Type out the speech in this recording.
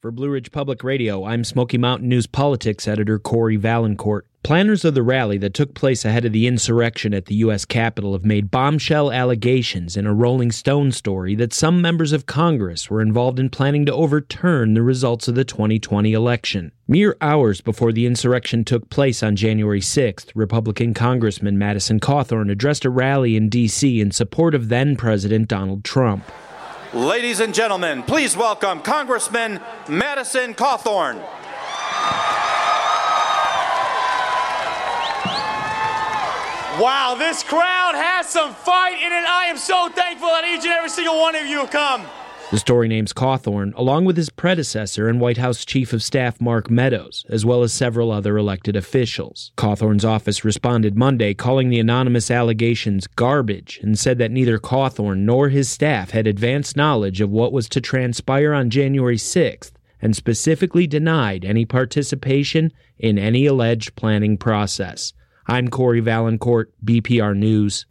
For Blue Ridge Public Radio, I'm Smoky Mountain News Politics editor Cory Vaillancourt. Planners of the rally that took place ahead of the insurrection at the U.S. Capitol have made bombshell allegations in a Rolling Stone story that some members of Congress were involved in planning to overturn the results of the 2020 election. Mere hours before the insurrection took place on January 6th, Republican Congressman Madison Cawthorn addressed a rally in D.C. in support of then President Donald Trump. Ladies and gentlemen, please welcome Congressman Madison Cawthorn. Wow, this crowd has some fight in it. I am so thankful that each and every single one of you have come. The story names Cawthorn, along with his predecessor and White House Chief of Staff Mark Meadows, as well as several other elected officials. Cawthorn's office responded Monday, calling the anonymous allegations garbage, and said that neither Cawthorn nor his staff had advanced knowledge of what was to transpire on January 6th, and specifically denied any participation in any alleged planning process. I'm Cory Vaillancourt, BPR News.